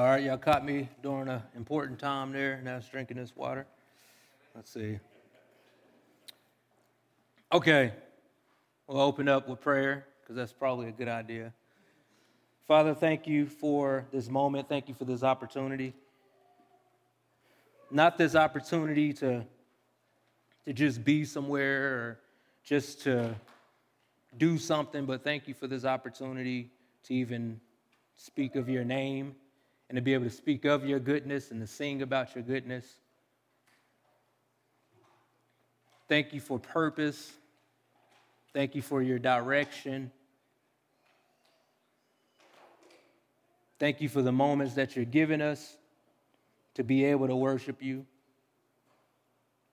All right, y'all caught me during an important time there, and I was drinking this water. Let's see. Okay, we'll open up with prayer because that's probably a good idea. Father, thank you for this moment. Thank you for this opportunity. Not this opportunity to, to just be somewhere or just to do something, but thank you for this opportunity to even speak of your name and to be able to speak of your goodness and to sing about your goodness. Thank you for purpose. Thank you for your direction. Thank you for the moments that you're giving us to be able to worship you.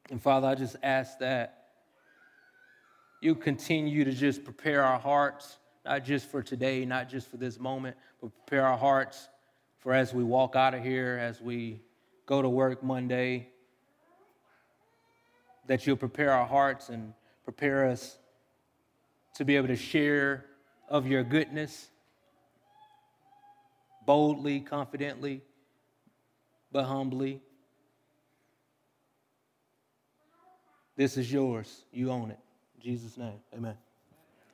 And Father, I just ask that you continue to just prepare our hearts, not just for today, not just for this moment, but prepare our hearts for as we walk out of here, as we go to work Monday, that you'll prepare our hearts and prepare us to be able to share of your goodness boldly, confidently, but humbly. This is yours. You own it. In Jesus' name, amen.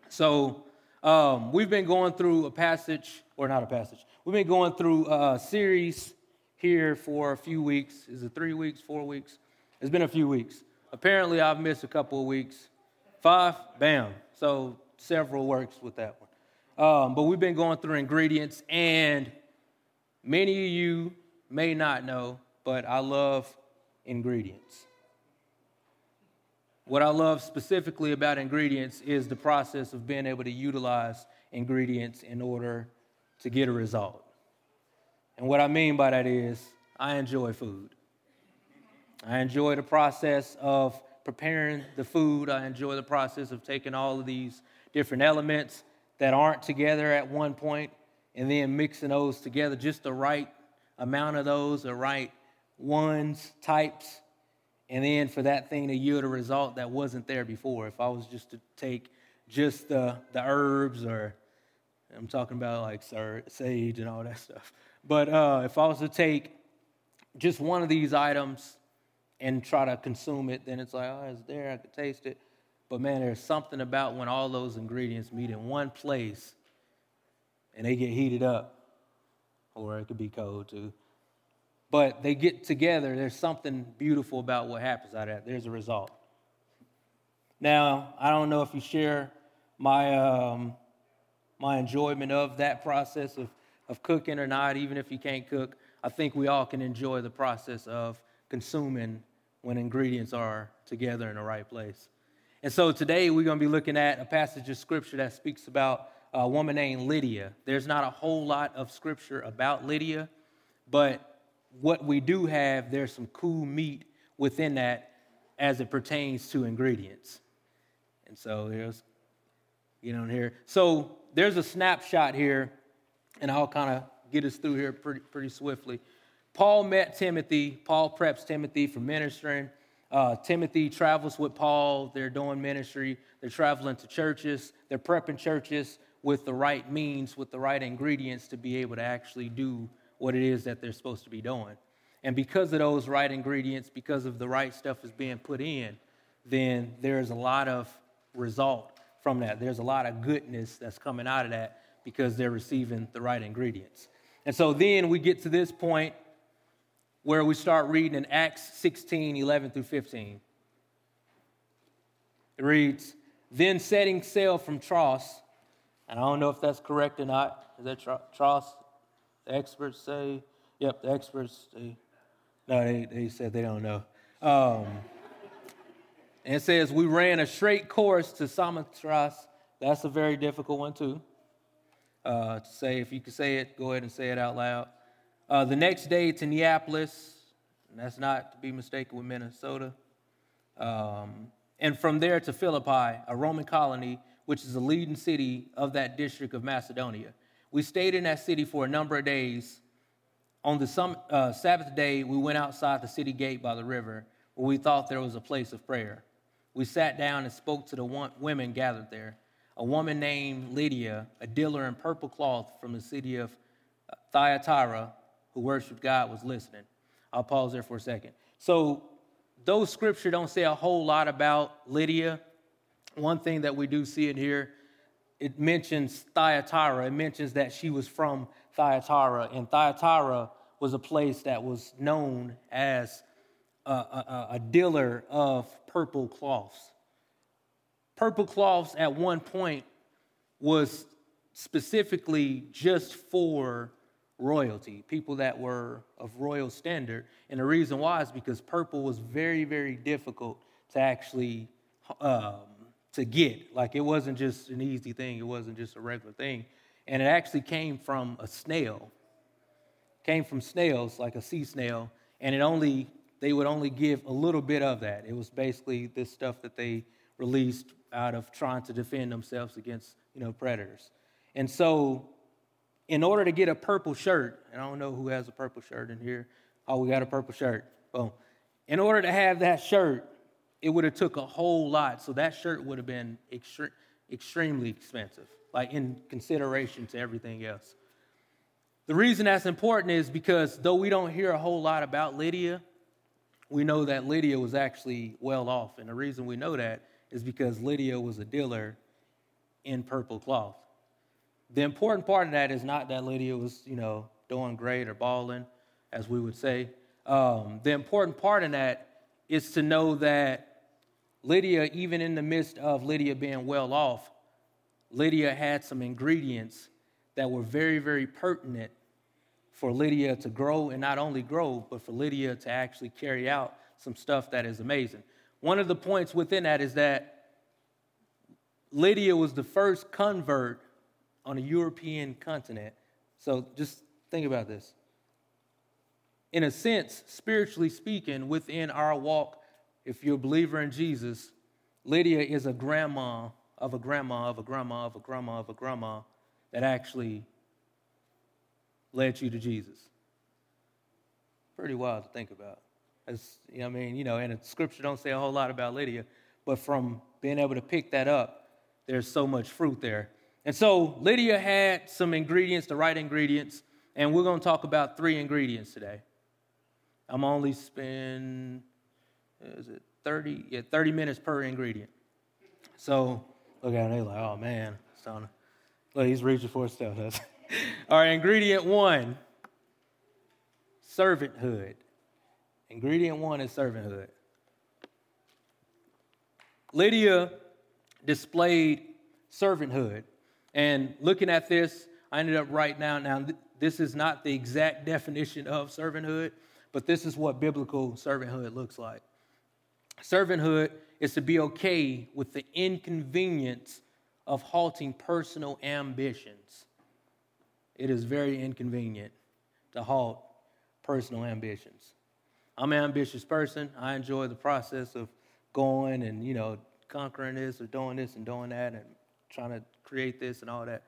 So, um, we've been going through a passage, or not a passage, we've been going through a series here for a few weeks. Is it three weeks, four weeks? It's been a few weeks. Apparently, I've missed a couple of weeks. Five, bam. So, several works with that one. Um, but we've been going through ingredients, and many of you may not know, but I love ingredients. What I love specifically about ingredients is the process of being able to utilize ingredients in order to get a result. And what I mean by that is, I enjoy food. I enjoy the process of preparing the food. I enjoy the process of taking all of these different elements that aren't together at one point and then mixing those together, just the right amount of those, the right ones, types, and then for that thing to yield a result that wasn't there before. If I was just to take just the, the herbs, or I'm talking about like sage and all that stuff, but uh, if I was to take just one of these items and try to consume it, then it's like, oh, it's there, I could taste it. But man, there's something about when all those ingredients meet in one place and they get heated up, or it could be cold too but they get together. There's something beautiful about what happens out of that. There's a result. Now, I don't know if you share my, um, my enjoyment of that process of, of cooking or not, even if you can't cook. I think we all can enjoy the process of consuming when ingredients are together in the right place. And so today we're going to be looking at a passage of scripture that speaks about a woman named Lydia. There's not a whole lot of scripture about Lydia, but what we do have, there's some cool meat within that as it pertains to ingredients. And so there's, you know, here. So there's a snapshot here, and I'll kind of get us through here pretty, pretty swiftly. Paul met Timothy. Paul preps Timothy for ministering. Uh, Timothy travels with Paul. They're doing ministry. They're traveling to churches. They're prepping churches with the right means, with the right ingredients to be able to actually do what it is that they're supposed to be doing. And because of those right ingredients, because of the right stuff is being put in, then there's a lot of result from that. There's a lot of goodness that's coming out of that because they're receiving the right ingredients. And so then we get to this point where we start reading in Acts 16 11 through 15. It reads, Then setting sail from Troas, and I don't know if that's correct or not. Is that Troas? The experts say, yep, the experts, they, no, they, they said they don't know. Um, and it says, We ran a straight course to Samothrace. That's a very difficult one, too. Uh, to say, if you can say it, go ahead and say it out loud. Uh, the next day to Neapolis, that's not to be mistaken with Minnesota. Um, and from there to Philippi, a Roman colony, which is the leading city of that district of Macedonia. We stayed in that city for a number of days. On the some, uh, Sabbath day, we went outside the city gate by the river where we thought there was a place of prayer. We sat down and spoke to the women gathered there. A woman named Lydia, a dealer in purple cloth from the city of uh, Thyatira, who worshiped God was listening. I'll pause there for a second. So, those scripture don't say a whole lot about Lydia. One thing that we do see in here, it mentions Thyatira. It mentions that she was from Thyatira, and Thyatira was a place that was known as a, a, dealer of purple cloths. Purple cloths at one point was specifically just for royalty, people that were of royal standard. And the reason why is because purple was very, very difficult to actually um, to get. Like it wasn't just an easy thing. It wasn't just a regular thing. And it actually came from a snail. Came from snails, like a sea snail, and it only they would only give a little bit of that. It was basically this stuff that they released out of trying to defend themselves against, you know, predators. And so in order to get a purple shirt, and I don't know who has a purple shirt in here. Oh, we got a purple shirt. Boom. In order to have that shirt, it would have took a whole lot. So that shirt would have been extre- extremely expensive, like in consideration to everything else. The reason that's important is because though we don't hear a whole lot about Lydia, we know that Lydia was actually well off. And the reason we know that is because Lydia was a dealer in purple cloth. The important part of that is not that Lydia was, you know, doing great or balling, as we would say. Um, the important part in that is to know that Lydia, even in the midst of Lydia being well off, Lydia had some ingredients that were very, very pertinent for Lydia to grow and not only grow, but for Lydia to actually carry out some stuff that is amazing. One of the points within that is that Lydia was the first convert on a European continent. So just think about this. In a sense, spiritually speaking, within our walk, if you're a believer in Jesus, Lydia is a grandma of a grandma of a grandma of a grandma of a grandma that actually led you to Jesus. Pretty wild to think about. As I mean, you know, and the scripture don't say a whole lot about Lydia, but from being able to pick that up, there's so much fruit there. And so Lydia had some ingredients, the right ingredients, and we're going to talk about three ingredients today. I'm only spend is it 30 yeah 30 minutes per ingredient. So look at him, they're like, oh man, it's on. Look, he's reaching for stuff. All right, ingredient one: servanthood. Ingredient one is servanthood. Lydia displayed servanthood. And looking at this, I ended up writing down now, this is not the exact definition of servanthood, but this is what biblical servanthood looks like. Servanthood is to be okay with the inconvenience of halting personal ambitions. It is very inconvenient to halt personal ambitions. I'm an ambitious person. I enjoy the process of going and, you know, conquering this or doing this and doing that and trying to create this and all that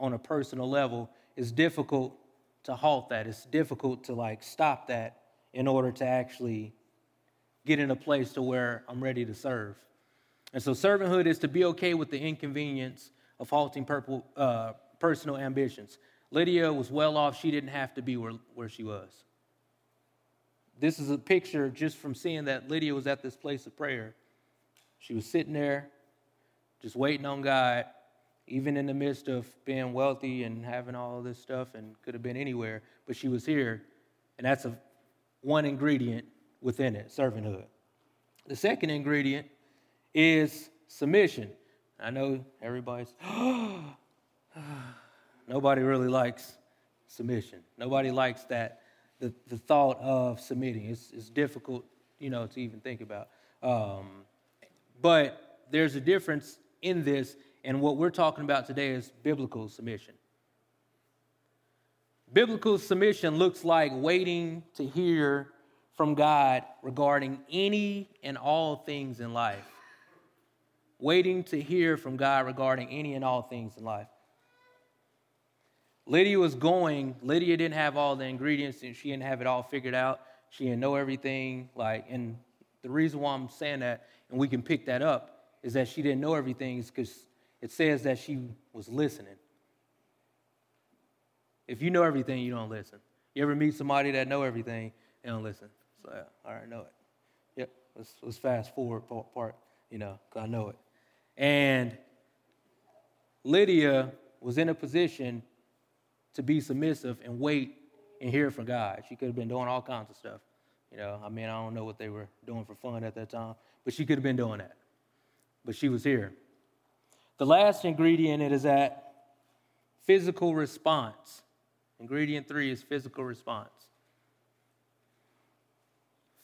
on a personal level, it's difficult to halt that. It's difficult to like stop that in order to actually get in a place to where I'm ready to serve. And so servanthood is to be okay with the inconvenience of halting purple, uh, personal ambitions. Lydia was well off. She didn't have to be where, where she was. This is a picture just from seeing that Lydia was at this place of prayer. She was sitting there just waiting on God, even in the midst of being wealthy and having all this stuff and could have been anywhere, but she was here. And that's a, one ingredient within it servanthood. The second ingredient is submission. I know everybody's, nobody really likes submission. Nobody likes that, the, the thought of submitting. It's, it's difficult, you know, to even think about. Um, but there's a difference in this, and what we're talking about today is biblical submission. Biblical submission looks like waiting to hear from God regarding any and all things in life. Waiting to hear from God regarding any and all things in life. Lydia was going, Lydia didn't have all the ingredients and she didn't have it all figured out. She didn't know everything. Like, and the reason why I'm saying that, and we can pick that up, is that she didn't know everything is because it says that she was listening. If you know everything, you don't listen. You ever meet somebody that know everything? They don't listen. So yeah, I already know it. Yep. Let's, let's fast forward part, you know, because I know it. And Lydia was in a position to be submissive and wait and hear from God. She could have been doing all kinds of stuff. You know, I mean, I don't know what they were doing for fun at that time, but she could have been doing that. But she was here. The last ingredient is that physical response. Ingredient three is physical response.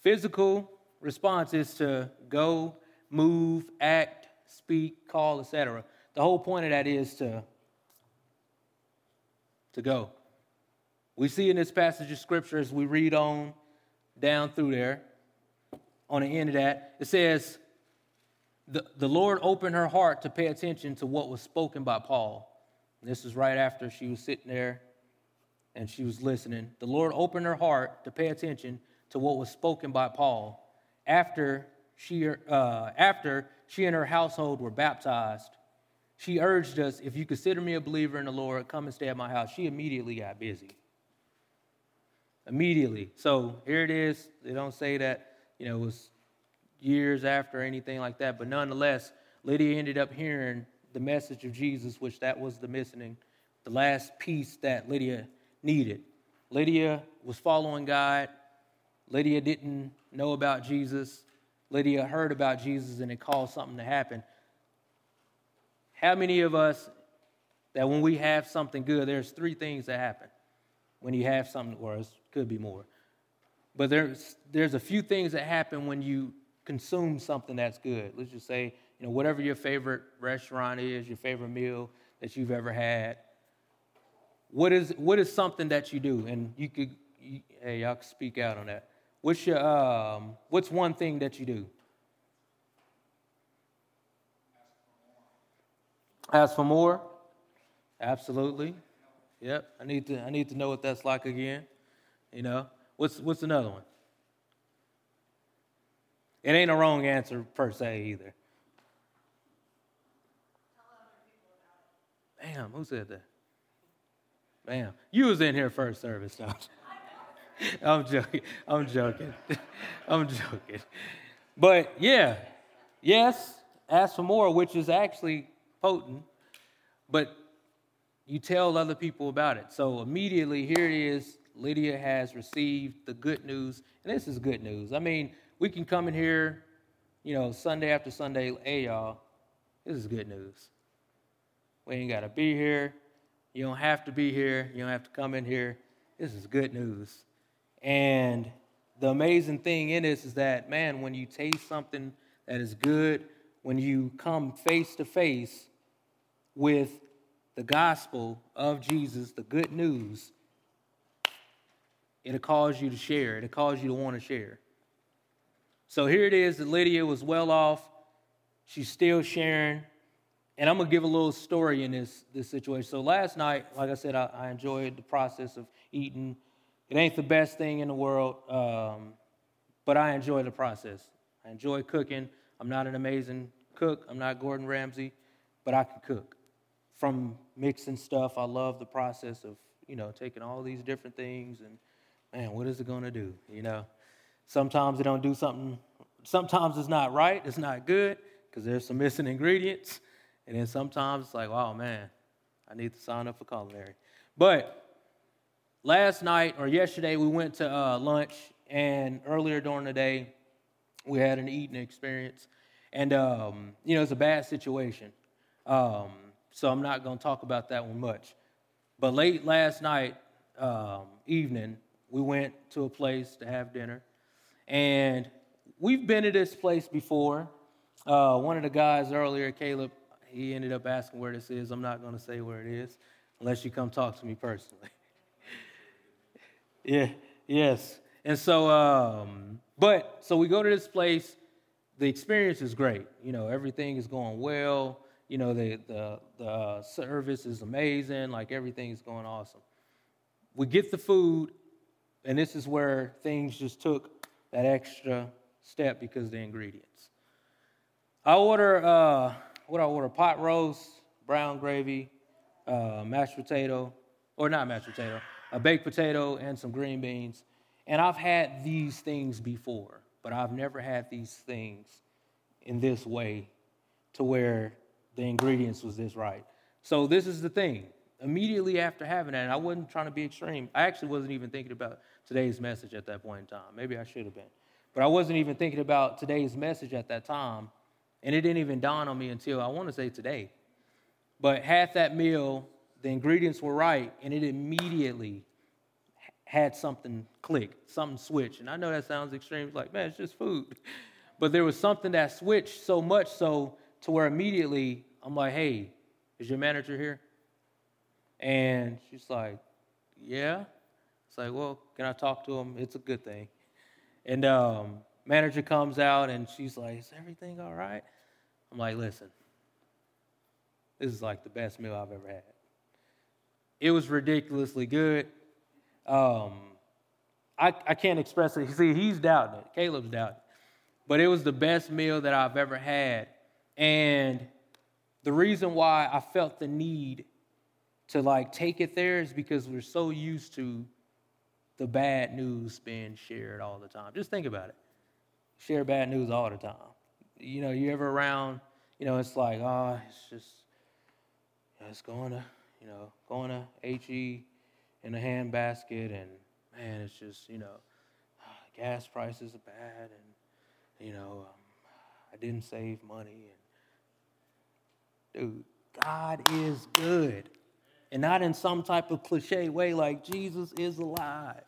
Physical response is to go, move, act, speak, call, etc. The whole point of that is to, to go. We see in this passage of scripture as we read on down through there, on the end of that, it says, the, the Lord opened her heart to pay attention to what was spoken by Paul. And this is right after she was sitting there and she was listening. The Lord opened her heart to pay attention to what was spoken by Paul after she, uh, after she and her household were baptized. She urged us, if you consider me a believer in the Lord, come and stay at my house. She immediately got busy. Immediately. So here it is. They don't say that, you know, it was years after anything like that, but nonetheless, Lydia ended up hearing the message of Jesus, which that was the missing, the last piece that Lydia needed. Lydia was following God. Lydia didn't know about Jesus. Lydia heard about Jesus and it caused something to happen. How many of us that when we have something good, there's three things that happen when you have something, or it could be more. But there's, there's a few things that happen when you consume something that's good. Let's just say, you know, whatever your favorite restaurant is, your favorite meal that you've ever had. What is, what is something that you do? And you could, you, hey, y'all speak out on that. What's, your, um, what's one thing that you do? Ask for more? Absolutely. Yep. I need to I need to know what that's like again. You know? What's what's another one? It ain't a wrong answer per se either. Bam, who said that? Bam. You was in here first service, don't I'm joking. I'm joking. I'm joking. But yeah, yes, ask for more, which is actually potent, but you tell other people about it. So immediately, here it is. Lydia has received the good news, and this is good news. I mean, we can come in here, you know, Sunday after Sunday. Hey, y'all, this is good news. We ain't got to be here. You don't have to be here. You don't have to come in here. This is good news. And the amazing thing in this is that, man, when you taste something that is good, when you come face to face with the gospel of Jesus, the good news, it'll cause you to share. It'll cause you to want to share. So here it is that Lydia was well off. She's still sharing. And I'm going to give a little story in this, this situation. So last night, like I said, I, I enjoyed the process of eating. It ain't the best thing in the world, um, but I enjoy the process. I enjoy cooking. I'm not an amazing cook. I'm not Gordon Ramsay, but I can cook. From mixing stuff, I love the process of you know taking all these different things and man, what is it going to do? You know, sometimes it don't do something. Sometimes it's not right. It's not good because there's some missing ingredients, and then sometimes it's like, oh man, I need to sign up for culinary. But last night or yesterday, we went to uh, lunch, and earlier during the day, we had an eating experience. And, um, you know, it's a bad situation. Um, so I'm not going to talk about that one much. But late last night, um, evening, we went to a place to have dinner. And we've been to this place before. Uh, one of the guys earlier, Caleb, he ended up asking where this is. I'm not going to say where it is unless you come talk to me personally. yeah, yes. And so, um, but, so we go to this place the experience is great. You know, everything is going well. You know, the the the uh, service is amazing. Like everything is going awesome. We get the food, and this is where things just took that extra step because the ingredients. I order uh, what I order: pot roast, brown gravy, uh, mashed potato, or not mashed potato, a baked potato, and some green beans. And I've had these things before, but I've never had these things in this way to where the ingredients was this right. So this is the thing. Immediately after having that, I wasn't trying to be extreme. I actually wasn't even thinking about today's message at that point in time. Maybe I should have been. But I wasn't even thinking about today's message at that time. And it didn't even dawn on me until I want to say today. But half that meal, the ingredients were right, and it immediately had something click, something switch. And I know that sounds extreme, like, man, it's just food. But there was something that switched so much so to where immediately I'm like, hey, is your manager here? And she's like, yeah. It's like, well, can I talk to him? It's a good thing. And um, manager comes out and she's like, is everything all right? I'm like, listen, this is like the best meal I've ever had. It was ridiculously good. Um, I, I can't express it. See, he's doubting it. Caleb's doubting it. But it was the best meal that I've ever had. And the reason why I felt the need to like take it there is because we're so used to the bad news being shared all the time. Just think about it. Share bad news all the time. You know, you ever around, you know, it's like, oh, it's just, you know, it's going to, you know, going to HE in a hand basket, and man, it's just, you know, gas prices are bad, and, you know, um, I didn't save money. And, dude, God is good and not in some type of cliche way like Jesus is alive.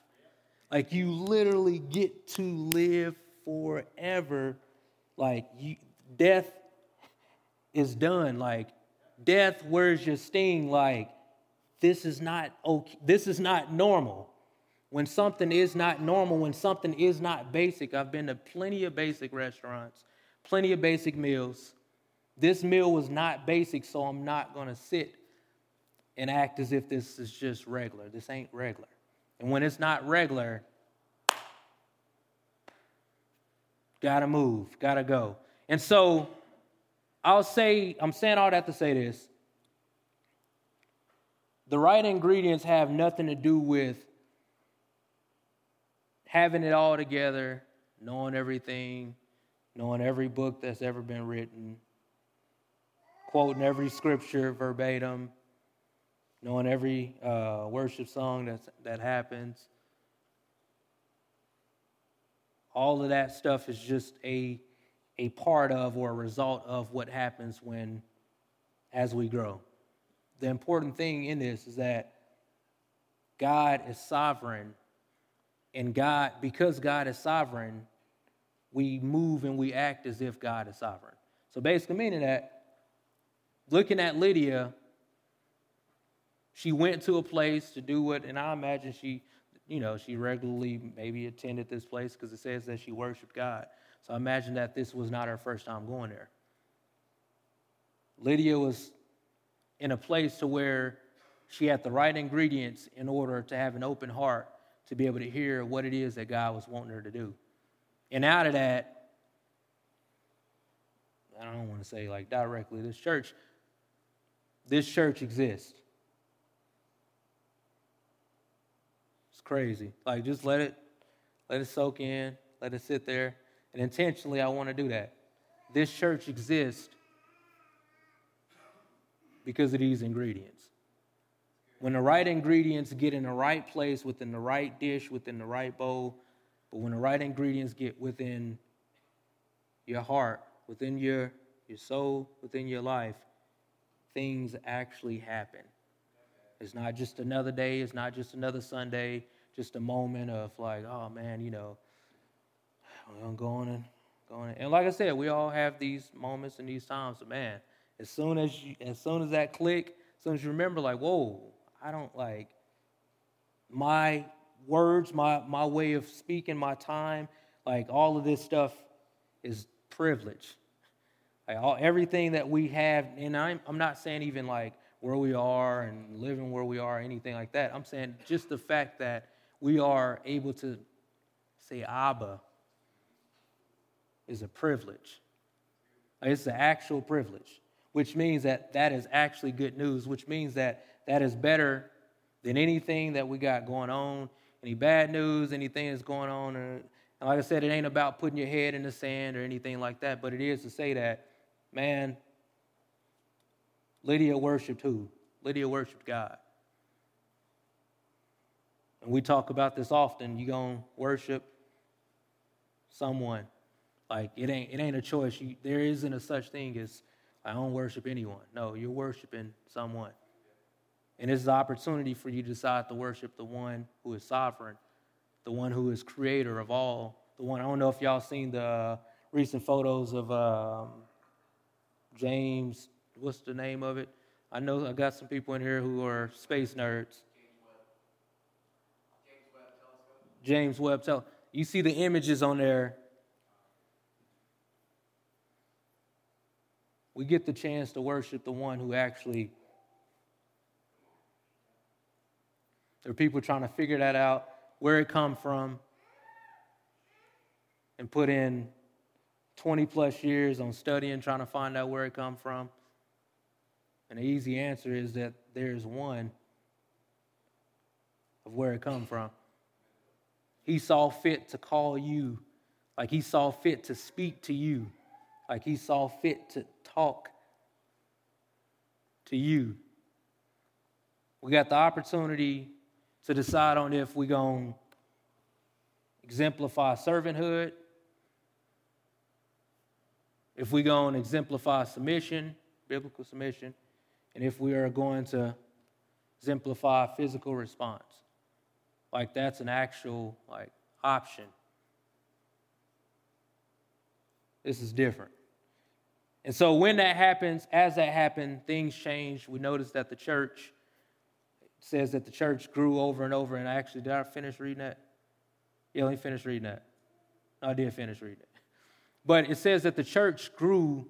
Like you literally get to live forever. Like you, death is done. Like death, where's your sting? Like this is not okay. This is not normal. When something is not normal, when something is not basic, I've been to plenty of basic restaurants, plenty of basic meals. This meal was not basic, so I'm not going to sit and act as if this is just regular. This ain't regular. And when it's not regular, gotta move, gotta go. And so I'll say, I'm saying all that to say this. The right ingredients have nothing to do with having it all together, knowing everything, knowing every book that's ever been written, quoting every scripture verbatim, knowing every uh, worship song that's, that happens. All of that stuff is just a, a part of or a result of what happens when, as we grow. The important thing in this is that God is sovereign, and God, because God is sovereign, we move and we act as if God is sovereign. So basically, meaning that looking at Lydia, she went to a place to do what, and I imagine she, you know, she regularly maybe attended this place because it says that she worshiped God. So I imagine that this was not her first time going there. Lydia was in a place to where she had the right ingredients in order to have an open heart to be able to hear what it is that God was wanting her to do. And out of that, I don't want to say like directly, this church, this church exists. It's crazy. Like just let it let it soak in, let it sit there. And intentionally I want to do that. This church exists because of these ingredients. When the right ingredients get in the right place, within the right dish, within the right bowl, but when the right ingredients get within your heart, within your, your soul, within your life, things actually happen. It's not just another day, it's not just another Sunday, just a moment of like, oh man, you know, I'm going and going. And like I said, we all have these moments and these times. But man, as soon as you, as soon as that click, as soon as you remember, like, whoa, I don't like my words, my my way of speaking, my time, like all of this stuff is privilege. Like all everything that we have, and I'm I'm not saying even like where we are and living where we are, anything like that. I'm saying just the fact that we are able to say Abba is a privilege. It's an actual privilege, which means that that is actually good news, which means that that is better than anything that we got going on, any bad news, anything that's going on. And like I said, it ain't about putting your head in the sand or anything like that, but it is to say that, man, Lydia worshiped who? Lydia worshiped God. And we talk about this often. You're going to worship someone. Like it ain't it ain't a choice. You, there isn't a such thing as I don't worship anyone. No, you're worshiping someone. And it's an opportunity for you to decide to worship the one who is sovereign, the one who is creator of all. The one, I don't know if y'all seen the uh, recent photos of um, James, what's the name of it? I know I got some people in here who are space nerds. James Webb Telescope. You see the images on there. We get the chance to worship the one who actually There are people trying to figure that out, where it come from, and put in 20 plus years on studying, trying to find out where it come from. And the easy answer is that there's one of where it come from. He saw fit to call you, like he saw fit to speak to you, like he saw fit to talk to you. We got the opportunity to decide on if we're going to exemplify servanthood, if we're going to exemplify submission, biblical submission, and if we are going to exemplify physical response. Like that's an actual like option. This is different. And so when that happens, as that happened, things change. We notice that the church says that the church grew over and over. And I actually, did I finish reading that? Yeah, let me finish reading that. No, I did finish reading it. But it says that the church grew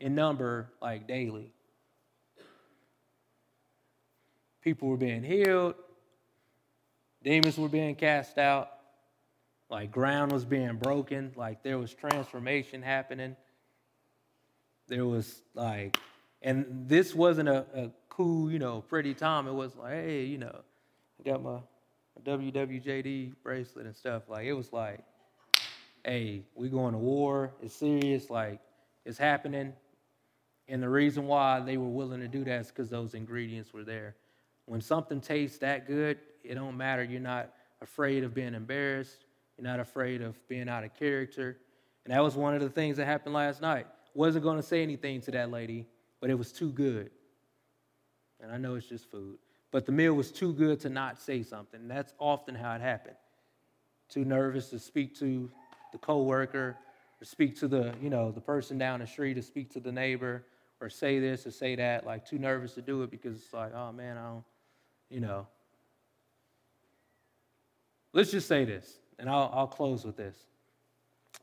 in number like daily. People were being healed, demons were being cast out, like ground was being broken, like there was transformation happening. There was like, and this wasn't a, a cool, you know, pretty time. It was like, hey, you know, I got my, WWJD bracelet and stuff. Like, it was like, hey, we going to war. It's serious. Like, it's happening. And the reason why they were willing to do that is because those ingredients were there. When something tastes that good, it don't matter. You're not afraid of being embarrassed. You're not afraid of being out of character. And that was one of the things that happened last night. Wasn't going to say anything to that lady, but it was too good and I know it's just food, but the meal was too good to not say something. That's often how it happened. Too nervous to speak to the coworker, or speak to the, you know, the person down the street, or speak to the neighbor, or say this or say that. Like too nervous to do it because it's like, oh man, I don't, you know. Let's just say this, and I'll, I'll close with this.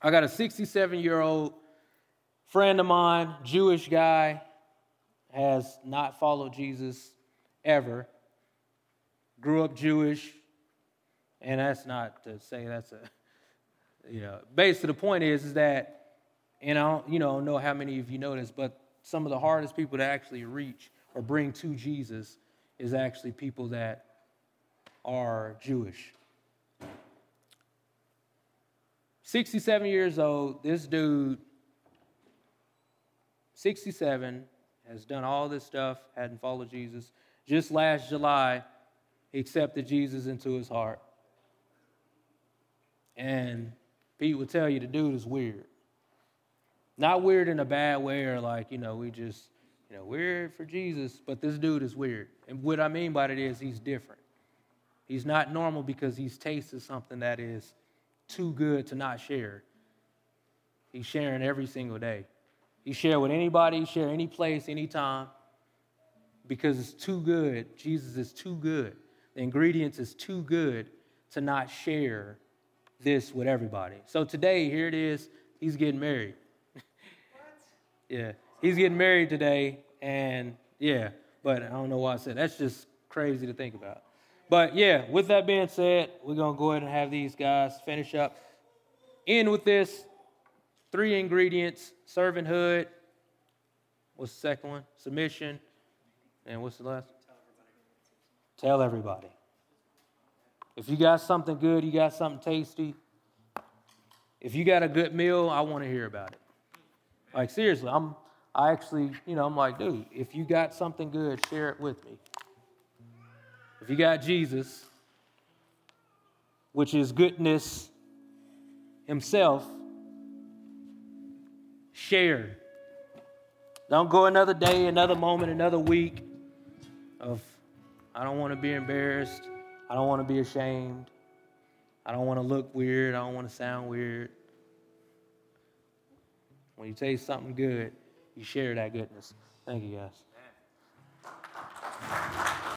I got a 67 year old friend of mine, Jewish guy, has not followed Jesus ever, grew up Jewish, and that's not to say that's a, you know, basically the point is, is that, and I don't, you know, know how many of you know this, but some of the hardest people to actually reach or bring to Jesus is actually people that are Jewish. 67 years old, this dude, 67, has done all this stuff, hadn't followed Jesus. Just last July, he accepted Jesus into his heart. And Pete would tell you the dude is weird. Not weird in a bad way or like, you know, we just, you know, weird for Jesus, but this dude is weird. And what I mean by that is he's different. He's not normal because he's tasted something that is too good to not share. He's sharing every single day. You share with anybody, share any place, anytime, because it's too good. Jesus is too good. The ingredients is too good to not share this with everybody. So today, here it is. He's getting married. yeah, he's getting married today, and yeah, but I don't know why I said that's just crazy to think about. But yeah, with that being said, we're gonna go ahead and have these guys finish up. End with this three ingredients servanthood. What's the second one? Submission. And what's the last? Tell everybody. If you got something good, you got something tasty, if you got a good meal, I want to hear about it. Like seriously, I'm I actually, you know, I'm like, dude, if you got something good, share it with me. If you got Jesus, which is goodness himself, share. Don't go another day, another moment, another week of I don't want to be embarrassed. I don't want to be ashamed. I don't want to look weird. I don't want to sound weird. When you taste something good, you share that goodness. Thank you, guys.